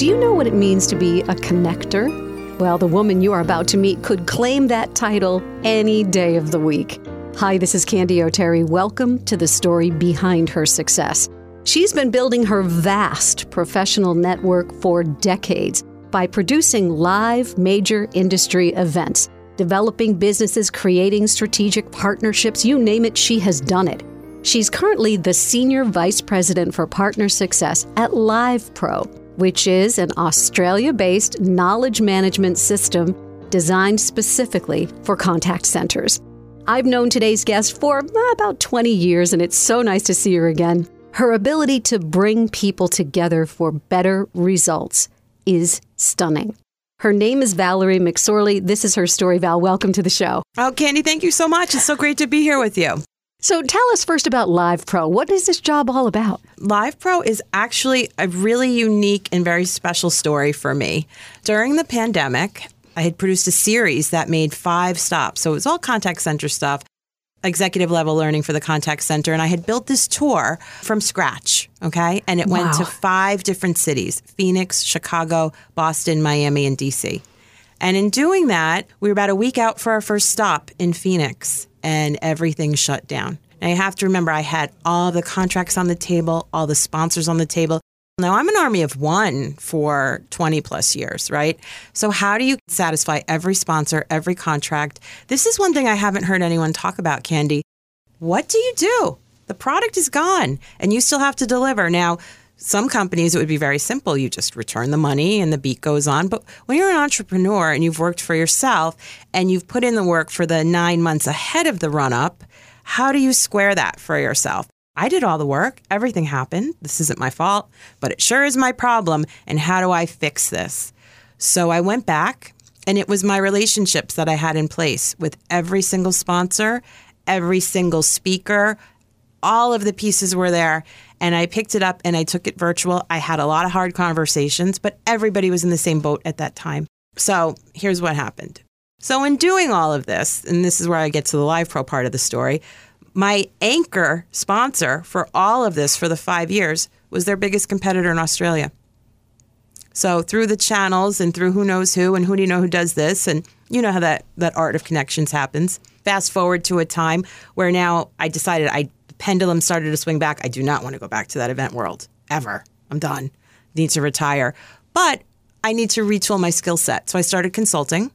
Do you know what it means to be a connector? Well, the woman you are about to meet could claim that title any day of the week. Hi, this is Candy O'Terry. Welcome to the story behind her success. She's been building her vast professional network for decades by producing live major industry events, developing businesses, creating strategic partnerships, you name it, she has done it. She's currently the Senior Vice President for Partner Success at LivePro which is an Australia based knowledge management system designed specifically for contact centers. I've known today's guest for uh, about 20 years, and it's so nice to see her again. Her ability to bring people together for better results is stunning. Her name is Valerie McSorley. This is her story, Val. Welcome to the show. Oh, Candy, thank you so much. It's so great to be here with you. So tell us first about Live Pro. What is this job all about? Live Pro is actually a really unique and very special story for me. During the pandemic, I had produced a series that made five stops. So it was all contact center stuff, executive level learning for the contact center. And I had built this tour from scratch. Okay. And it wow. went to five different cities Phoenix, Chicago, Boston, Miami, and DC. And in doing that, we were about a week out for our first stop in Phoenix and everything shut down. Now you have to remember, I had all the contracts on the table, all the sponsors on the table. Now I'm an army of one for 20 plus years, right? So how do you satisfy every sponsor, every contract? This is one thing I haven't heard anyone talk about, Candy. What do you do? The product is gone and you still have to deliver. Now, some companies, it would be very simple. You just return the money and the beat goes on. But when you're an entrepreneur and you've worked for yourself and you've put in the work for the nine months ahead of the run up, how do you square that for yourself? I did all the work. Everything happened. This isn't my fault, but it sure is my problem. And how do I fix this? So I went back and it was my relationships that I had in place with every single sponsor, every single speaker. All of the pieces were there and I picked it up and I took it virtual. I had a lot of hard conversations, but everybody was in the same boat at that time. So here's what happened. So, in doing all of this, and this is where I get to the Live Pro part of the story, my anchor sponsor for all of this for the five years was their biggest competitor in Australia. So, through the channels and through who knows who and who do you know who does this, and you know how that, that art of connections happens. Fast forward to a time where now I decided I pendulum started to swing back. I do not want to go back to that event world ever. I'm done. Need to retire. But I need to retool my skill set. So I started consulting.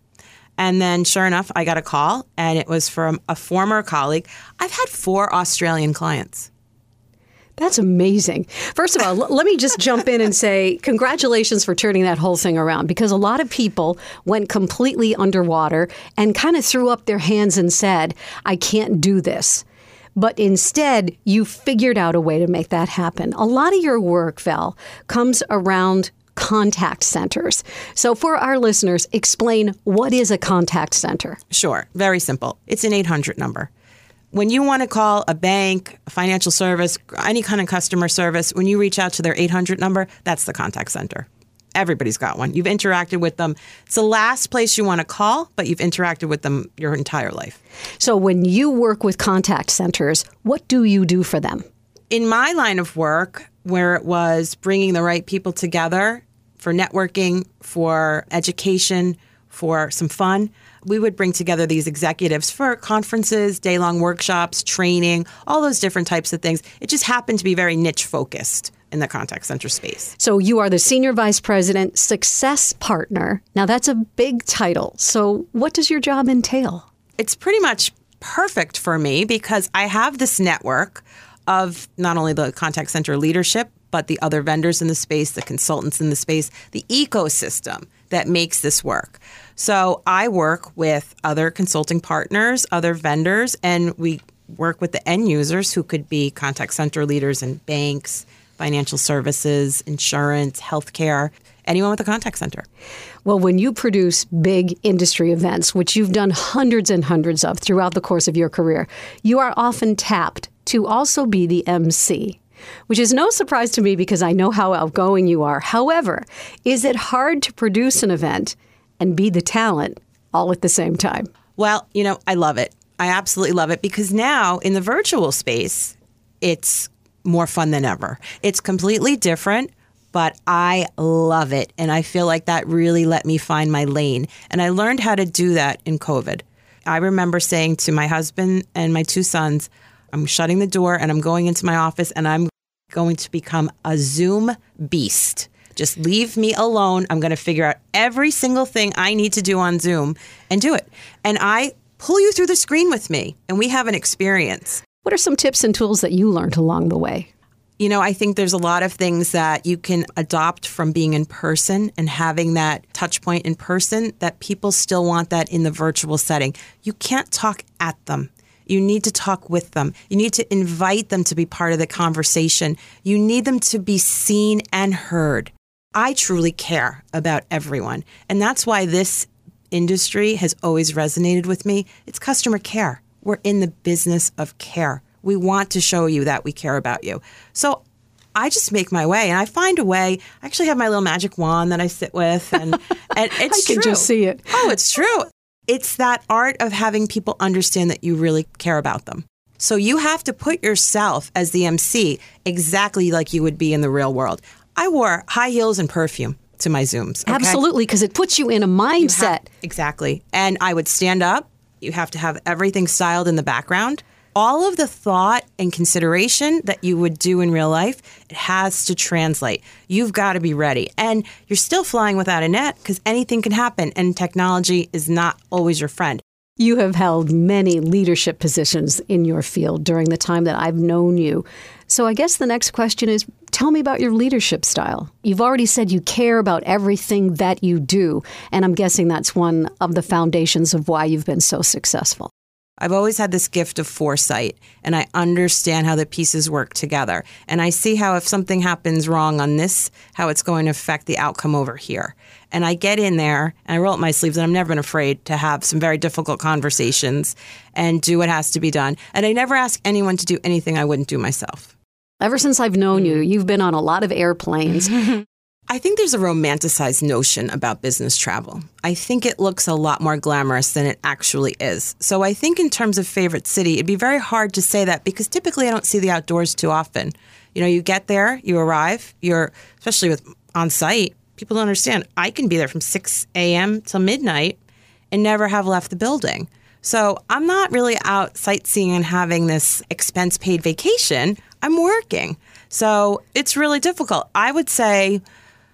And then, sure enough, I got a call, and it was from a former colleague. I've had four Australian clients. That's amazing. First of all, let me just jump in and say congratulations for turning that whole thing around because a lot of people went completely underwater and kind of threw up their hands and said, I can't do this but instead you figured out a way to make that happen. A lot of your work, Val, comes around contact centers. So, for our listeners, explain what is a contact center? Sure, very simple. It's an 800 number. When you want to call a bank, a financial service, any kind of customer service, when you reach out to their 800 number, that's the contact center. Everybody's got one. You've interacted with them. It's the last place you want to call, but you've interacted with them your entire life. So when you work with contact centers, what do you do for them? In my line of work, where it was bringing the right people together for networking, for education, for some fun, we would bring together these executives for conferences, day long workshops, training, all those different types of things. It just happened to be very niche focused in the contact center space. So you are the Senior Vice President, Success Partner. Now, that's a big title. So, what does your job entail? It's pretty much perfect for me because I have this network of not only the contact center leadership, but the other vendors in the space, the consultants in the space, the ecosystem that makes this work. So I work with other consulting partners, other vendors, and we work with the end users who could be contact center leaders and banks, financial services, insurance, healthcare, anyone with a contact center. Well, when you produce big industry events, which you've done hundreds and hundreds of throughout the course of your career, you are often tapped to also be the MC. Which is no surprise to me because I know how outgoing you are. However, is it hard to produce an event and be the talent all at the same time? Well, you know, I love it. I absolutely love it because now in the virtual space, it's more fun than ever. It's completely different, but I love it. And I feel like that really let me find my lane. And I learned how to do that in COVID. I remember saying to my husband and my two sons, I'm shutting the door and I'm going into my office and I'm going to become a Zoom beast. Just leave me alone. I'm going to figure out every single thing I need to do on Zoom and do it. And I pull you through the screen with me and we have an experience. What are some tips and tools that you learned along the way? You know, I think there's a lot of things that you can adopt from being in person and having that touch point in person that people still want that in the virtual setting. You can't talk at them. You need to talk with them. You need to invite them to be part of the conversation. You need them to be seen and heard. I truly care about everyone. And that's why this industry has always resonated with me. It's customer care. We're in the business of care. We want to show you that we care about you. So I just make my way and I find a way. I actually have my little magic wand that I sit with and, and it's I can true. just see it. Oh, it's true. It's that art of having people understand that you really care about them. So you have to put yourself as the MC exactly like you would be in the real world. I wore high heels and perfume to my Zooms. okay? Absolutely, because it puts you in a mindset. Exactly. And I would stand up. You have to have everything styled in the background. All of the thought and consideration that you would do in real life, it has to translate. You've got to be ready. And you're still flying without a net because anything can happen, and technology is not always your friend. You have held many leadership positions in your field during the time that I've known you. So I guess the next question is tell me about your leadership style. You've already said you care about everything that you do, and I'm guessing that's one of the foundations of why you've been so successful. I've always had this gift of foresight and I understand how the pieces work together. And I see how if something happens wrong on this, how it's going to affect the outcome over here. And I get in there and I roll up my sleeves and I've never been afraid to have some very difficult conversations and do what has to be done. And I never ask anyone to do anything I wouldn't do myself. Ever since I've known you, mm. you've been on a lot of airplanes. I think there's a romanticized notion about business travel. I think it looks a lot more glamorous than it actually is. So I think in terms of favorite city, it'd be very hard to say that because typically I don't see the outdoors too often. You know, you get there, you arrive, you're especially with on site, people don't understand. I can be there from 6 a.m. till midnight and never have left the building. So I'm not really out sightseeing and having this expense paid vacation. I'm working. So it's really difficult. I would say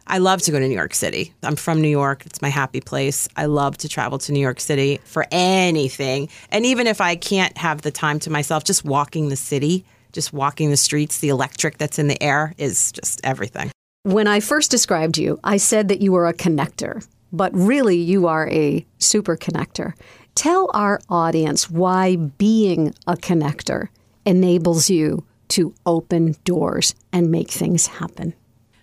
I love to go to New York City. I'm from New York. It's my happy place. I love to travel to New York City for anything. And even if I can't have the time to myself, just walking the city, just walking the streets, the electric that's in the air is just everything. when I first described you, I said that you were a connector, but really you are a super connector. Tell our audience why being a connector enables you to open doors and make things happen.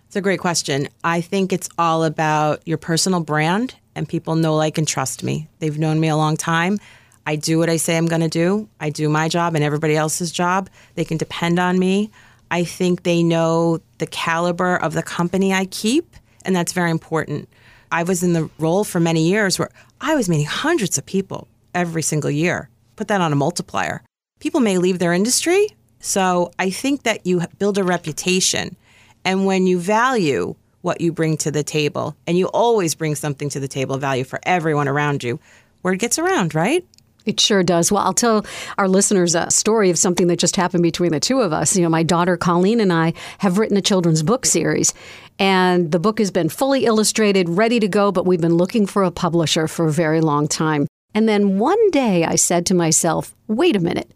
It's a great question. I think it's all about your personal brand, and people know, like, and trust me. They've known me a long time. I do what I say I'm going to do. I do my job and everybody else's job. They can depend on me. I think they know the caliber of the company I keep, and that's very important. I was in the role for many years where I was meeting hundreds of people every single year. Put that on a multiplier. People may leave their industry. So I think that you build a reputation. And when you value what you bring to the table, and you always bring something to the table, of value for everyone around you, word gets around, right? It sure does. Well, I'll tell our listeners a story of something that just happened between the two of us. You know, my daughter Colleen and I have written a children's book series, and the book has been fully illustrated, ready to go, but we've been looking for a publisher for a very long time. And then one day I said to myself, wait a minute,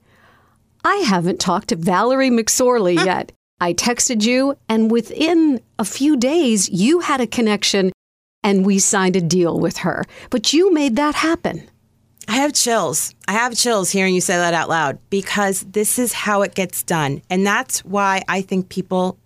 I haven't talked to Valerie McSorley yet. I texted you, and within a few days, you had a connection and we signed a deal with her. But you made that happen. I have chills. I have chills hearing you say that out loud because this is how it gets done. And that's why I think people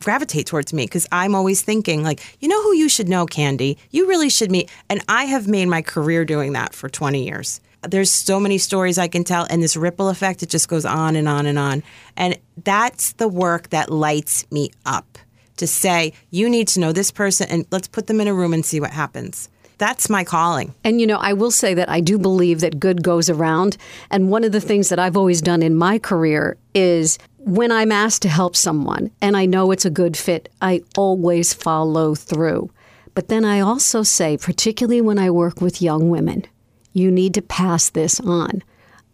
gravitate towards me because I'm always thinking, like, you know who you should know, Candy? You really should meet. And I have made my career doing that for 20 years. There's so many stories I can tell, and this ripple effect, it just goes on and on and on. And that's the work that lights me up to say, you need to know this person and let's put them in a room and see what happens. That's my calling. And you know, I will say that I do believe that good goes around. And one of the things that I've always done in my career is when I'm asked to help someone and I know it's a good fit, I always follow through. But then I also say, particularly when I work with young women, you need to pass this on.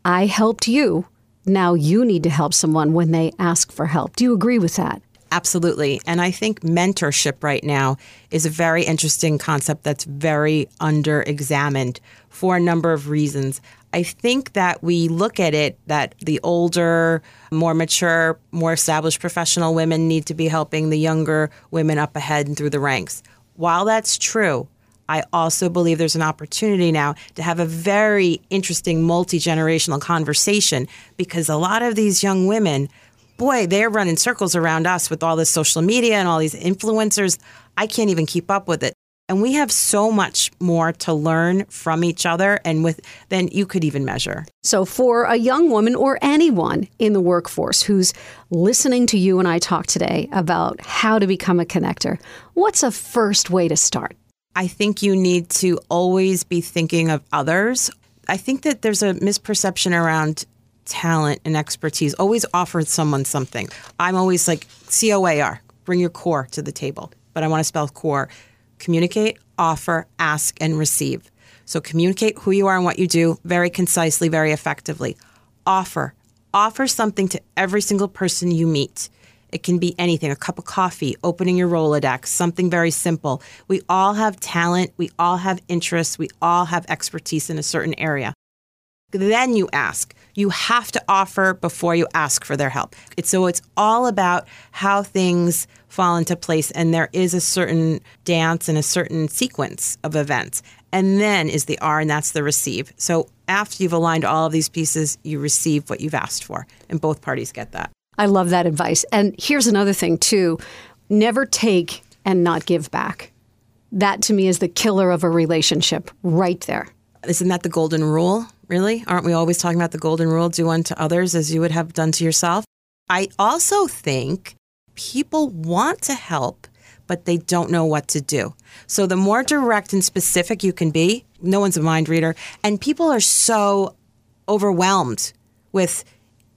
I helped you. Now you need to help someone when they ask for help. Do you agree with that? Absolutely. And I think mentorship right now is a very interesting concept that's very under examined for a number of reasons. I think that we look at it that the older, more mature, more established professional women need to be helping the younger women up ahead and through the ranks. While that's true, I also believe there's an opportunity now to have a very interesting multi generational conversation because a lot of these young women boy, they're running circles around us with all this social media and all these influencers. I can't even keep up with it. And we have so much more to learn from each other and with than you could even measure. So for a young woman or anyone in the workforce who's listening to you and I talk today about how to become a connector, what's a first way to start? I think you need to always be thinking of others. I think that there's a misperception around talent and expertise. Always offer someone something. I'm always like C O A R, bring your core to the table. But I want to spell core. Communicate, offer, ask, and receive. So communicate who you are and what you do very concisely, very effectively. Offer. Offer something to every single person you meet. It can be anything a cup of coffee, opening your Rolodex, something very simple. We all have talent, we all have interests, we all have expertise in a certain area. Then you ask. You have to offer before you ask for their help. It's, so it's all about how things fall into place, and there is a certain dance and a certain sequence of events. And then is the R, and that's the receive. So after you've aligned all of these pieces, you receive what you've asked for, and both parties get that. I love that advice. And here's another thing, too never take and not give back. That to me is the killer of a relationship right there. Isn't that the golden rule? Really? Aren't we always talking about the golden rule do unto others as you would have done to yourself? I also think people want to help, but they don't know what to do. So the more direct and specific you can be, no one's a mind reader, and people are so overwhelmed with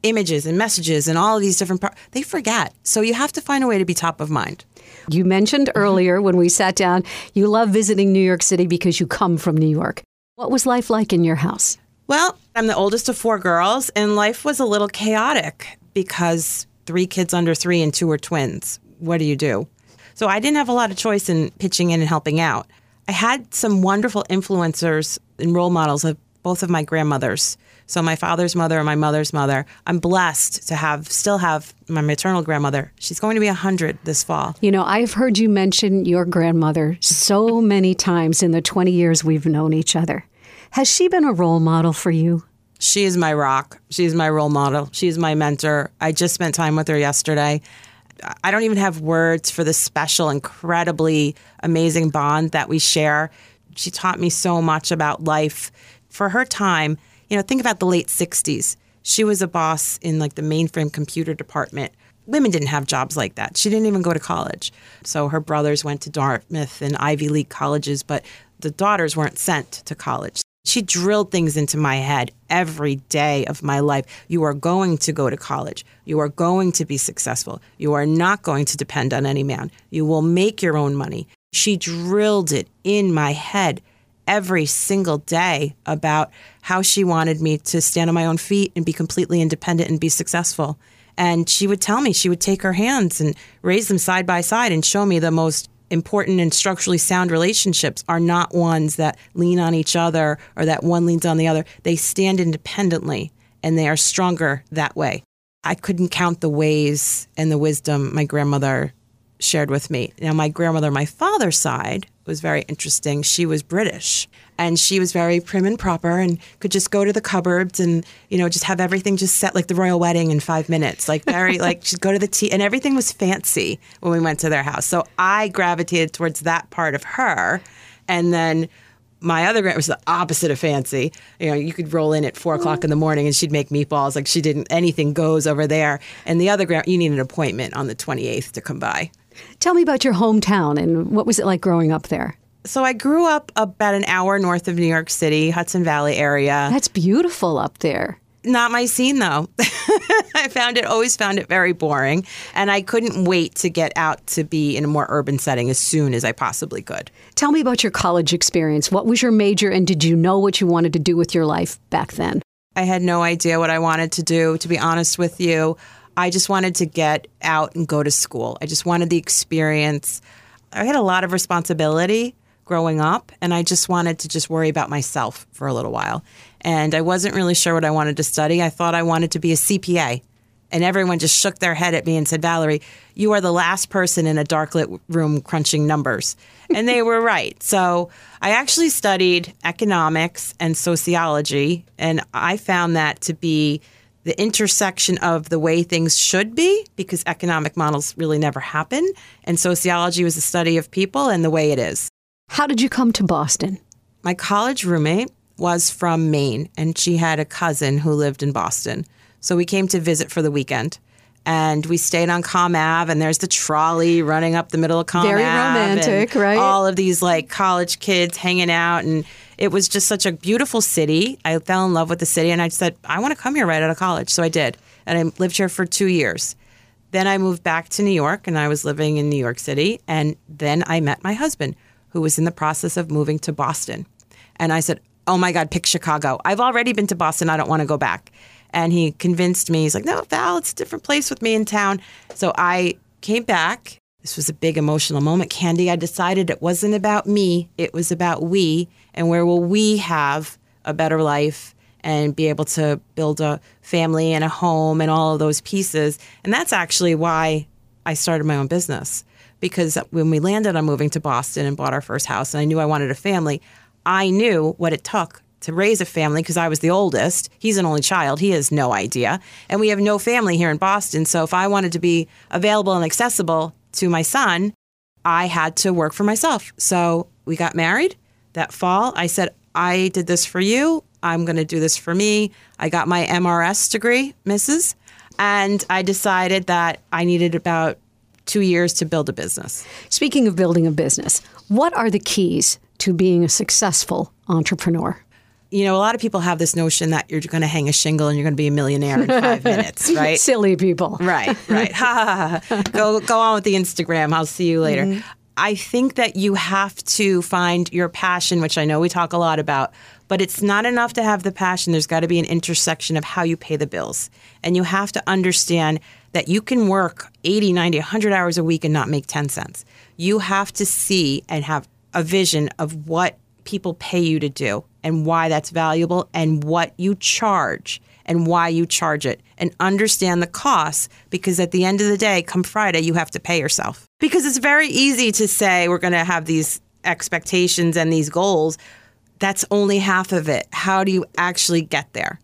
images and messages and all of these different parts, they forget. So you have to find a way to be top of mind. You mentioned mm-hmm. earlier when we sat down, you love visiting New York City because you come from New York. What was life like in your house? Well, I'm the oldest of four girls, and life was a little chaotic because three kids under three and two were twins. What do you do? So I didn't have a lot of choice in pitching in and helping out. I had some wonderful influencers and role models of both of my grandmothers. So my father's mother and my mother's mother. I'm blessed to have still have my maternal grandmother. She's going to be 100 this fall. You know, I've heard you mention your grandmother so many times in the 20 years we've known each other. Has she been a role model for you? She is my rock. She's my role model. She's my mentor. I just spent time with her yesterday. I don't even have words for the special, incredibly amazing bond that we share. She taught me so much about life. For her time, you know, think about the late 60s. She was a boss in like the mainframe computer department. Women didn't have jobs like that. She didn't even go to college. So her brothers went to Dartmouth and Ivy League colleges, but the daughters weren't sent to college. She drilled things into my head every day of my life. You are going to go to college. You are going to be successful. You are not going to depend on any man. You will make your own money. She drilled it in my head every single day about how she wanted me to stand on my own feet and be completely independent and be successful. And she would tell me, she would take her hands and raise them side by side and show me the most important and structurally sound relationships are not ones that lean on each other or that one leans on the other. They stand independently and they are stronger that way. I couldn't count the ways and the wisdom my grandmother shared with me. Now, my grandmother, my father's side, was very interesting. She was British and she was very prim and proper and could just go to the cupboards and, you know, just have everything just set like the royal wedding in five minutes. Like very, like she'd go to the tea and everything was fancy when we went to their house. So I gravitated towards that part of her. And then my other grandma was the opposite of fancy. You know, you could roll in at four mm. o'clock in the morning and she'd make meatballs like she didn't, anything goes over there. And the other grandma, you need an appointment on the 28th to come by. Tell me about your hometown and what was it like growing up there? So I grew up about an hour north of New York City, Hudson Valley area. That's beautiful up there. Not my scene though. I found it always found it very boring and I couldn't wait to get out to be in a more urban setting as soon as I possibly could. Tell me about your college experience. What was your major and did you know what you wanted to do with your life back then? I had no idea what I wanted to do to be honest with you. I just wanted to get out and go to school. I just wanted the experience. I had a lot of responsibility growing up and I just wanted to just worry about myself for a little while. And I wasn't really sure what I wanted to study. I thought I wanted to be a CPA. And everyone just shook their head at me and said, Valerie, you are the last person in a dark lit room crunching numbers. And they were right. So I actually studied economics and sociology. And I found that to be the intersection of the way things should be, because economic models really never happen. And sociology was the study of people and the way it is. How did you come to Boston? My college roommate was from Maine, and she had a cousin who lived in Boston. So we came to visit for the weekend. And we stayed on Comm Ave, and there's the trolley running up the middle of Comm Very Ave. romantic, and right? All of these like college kids hanging out, and it was just such a beautiful city. I fell in love with the city, and I said, I want to come here right out of college. So I did, and I lived here for two years. Then I moved back to New York, and I was living in New York City. And then I met my husband, who was in the process of moving to Boston. And I said, oh my God, pick Chicago. I've already been to Boston. I don't want to go back. And he convinced me, he's like, no, Val, it's a different place with me in town. So I came back. This was a big emotional moment. Candy, I decided it wasn't about me, it was about we and where will we have a better life and be able to build a family and a home and all of those pieces. And that's actually why I started my own business. Because when we landed on moving to Boston and bought our first house, and I knew I wanted a family, I knew what it took to raise a family because I was the oldest. He's an only child. He has no idea. And we have no family here in Boston. So if I wanted to be available and accessible to my son, I had to work for myself. So we got married that fall. I said, I did this for you. I'm going to do this for me. I got my MRS degree, Mrs. And I decided that I needed about two years to build a business. Speaking of building a business, what are the keys to being a successful entrepreneur? You know, a lot of people have this notion that you're going to hang a shingle and you're going to be a millionaire in five minutes, right? Silly people. Right, right. ha, ha, ha. Go, go on with the Instagram. I'll see you later. Mm-hmm. I think that you have to find your passion, which I know we talk a lot about, but it's not enough to have the passion. There's got to be an intersection of how you pay the bills. And you have to understand that you can work 80, 90, 100 hours a week and not make 10 cents. You have to see and have a vision of what people pay you to do and why that's valuable and what you charge and why you charge it and understand the costs because at the end of the day, come Friday, you have to pay yourself. Because it's very easy to say we're going to have these expectations and these goals. That's only half of it. How do you actually get there?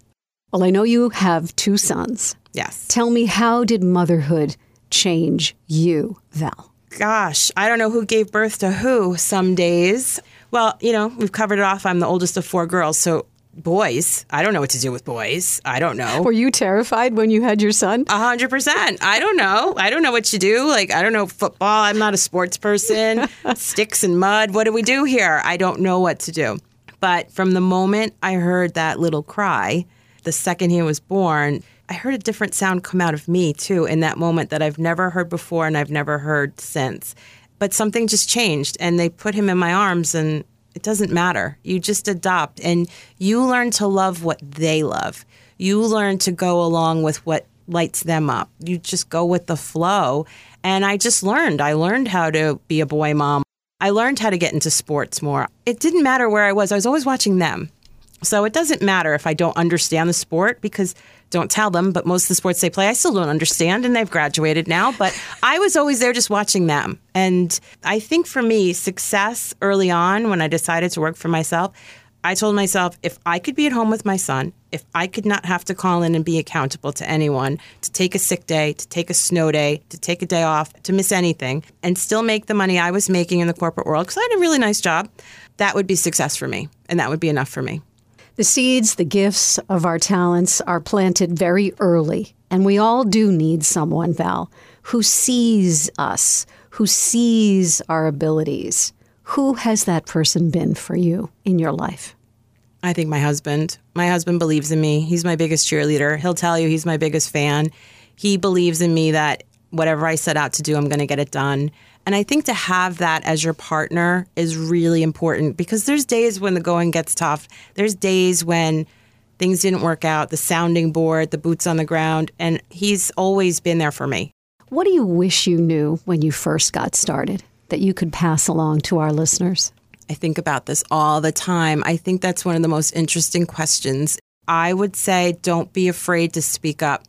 Well, I know you have two sons. Yes. Tell me, how did motherhood change you, Val? gosh, I don't know who gave birth to who some days. Well, you know, we've covered it off. I'm the oldest of four girls. So boys, I don't know what to do with boys. I don't know. Were you terrified when you had your son? A hundred percent. I don't know. I don't know what you do. Like, I don't know football. I'm not a sports person. Sticks and mud. What do we do here? I don't know what to do. But from the moment I heard that little cry, the second he was born, I heard a different sound come out of me too in that moment that I've never heard before and I've never heard since. But something just changed and they put him in my arms and it doesn't matter. You just adopt and you learn to love what they love. You learn to go along with what lights them up. You just go with the flow. And I just learned. I learned how to be a boy mom. I learned how to get into sports more. It didn't matter where I was, I was always watching them. So it doesn't matter if I don't understand the sport because don't tell them, but most of the sports they play, I still don't understand, and they've graduated now. But I was always there just watching them. And I think for me, success early on when I decided to work for myself, I told myself if I could be at home with my son, if I could not have to call in and be accountable to anyone, to take a sick day, to take a snow day, to take a day off, to miss anything, and still make the money I was making in the corporate world, because I had a really nice job, that would be success for me. And that would be enough for me. The seeds, the gifts of our talents are planted very early. And we all do need someone, Val, who sees us, who sees our abilities, Who has that person been for you in your life? I think my husband. My husband believes in me. He's my biggest cheerleader. He'll tell you he's my biggest fan. He believes in me that whatever I set out to do, I'm going to get it done. And I think to have that as your partner is really important because there's days when the going gets tough. There's days when things didn't work out, the sounding board, the boots on the ground, and he's always been there for me. What do you wish you knew when you first got started that you could pass along to our listeners? I think about this all the time. I think that's one of the most interesting questions. I would say don't be afraid to speak up.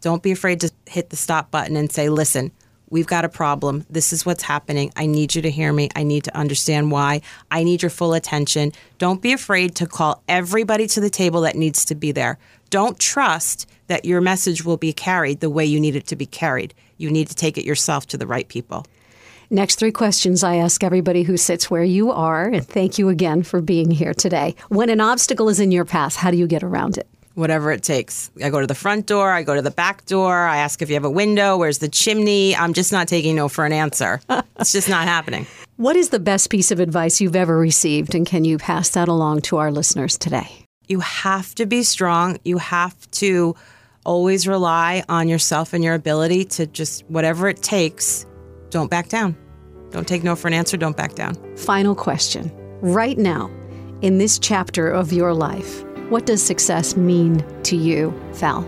Don't be afraid to hit the stop button and say, listen, we've got a problem. This is what's happening. I need you to hear me. I need to understand why. I need your full attention. Don't be afraid to call everybody to the table that needs to be there. Don't trust that your message will be carried the way you need it to be carried. You need to take it yourself to the right people. Next three questions I ask everybody who sits where you are, and thank you again for being here today. When an obstacle is in your path, how do you get around it? Whatever it takes. I go to the front door, I go to the back door, I ask if you have a window, where's the chimney? I'm just not taking no for an answer. it's just not happening. What is the best piece of advice you've ever received, and can you pass that along to our listeners today? You have to be strong. You have to always rely on yourself and your ability to just, whatever it takes, don't back down. Don't take no for an answer, don't back down. Final question. Right now, in this chapter of your life, what does success mean to you, Val?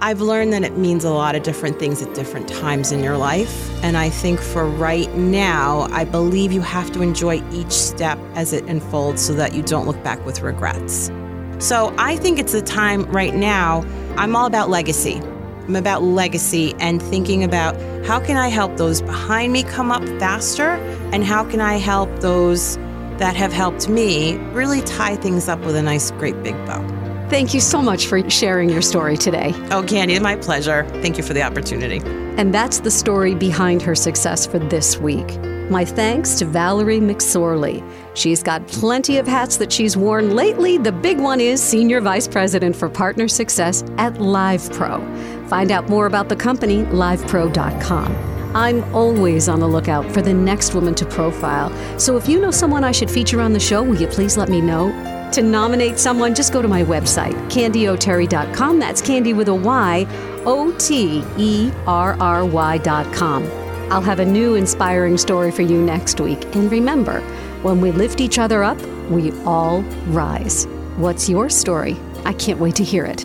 I've learned that it means a lot of different things at different times in your life. And I think for right now, I believe you have to enjoy each step as it unfolds so that you don't look back with regrets. So I think it's the time right now. I'm all about legacy. I'm about legacy and thinking about how can I help those behind me come up faster and how can I help those that have helped me really tie things up with a nice, great big bow. Thank you so much for sharing your story today. Oh, Candy, my pleasure. Thank you for the opportunity. And that's the story behind her success for this week. My thanks to Valerie McSorley. She's got plenty of hats that she's worn lately. The big one is Senior Vice President for Partner Success at LivePro. Find out more about the company, livepro.com. I'm always on the lookout for the next woman to profile. So if you know someone I should feature on the show, will you please let me know? To nominate someone, just go to my website, candyoterry.com. That's candy with a Y, O T E R R Y.com. I'll have a new inspiring story for you next week. And remember, when we lift each other up, we all rise. What's your story? I can't wait to hear it.